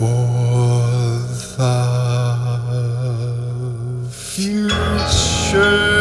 for the future.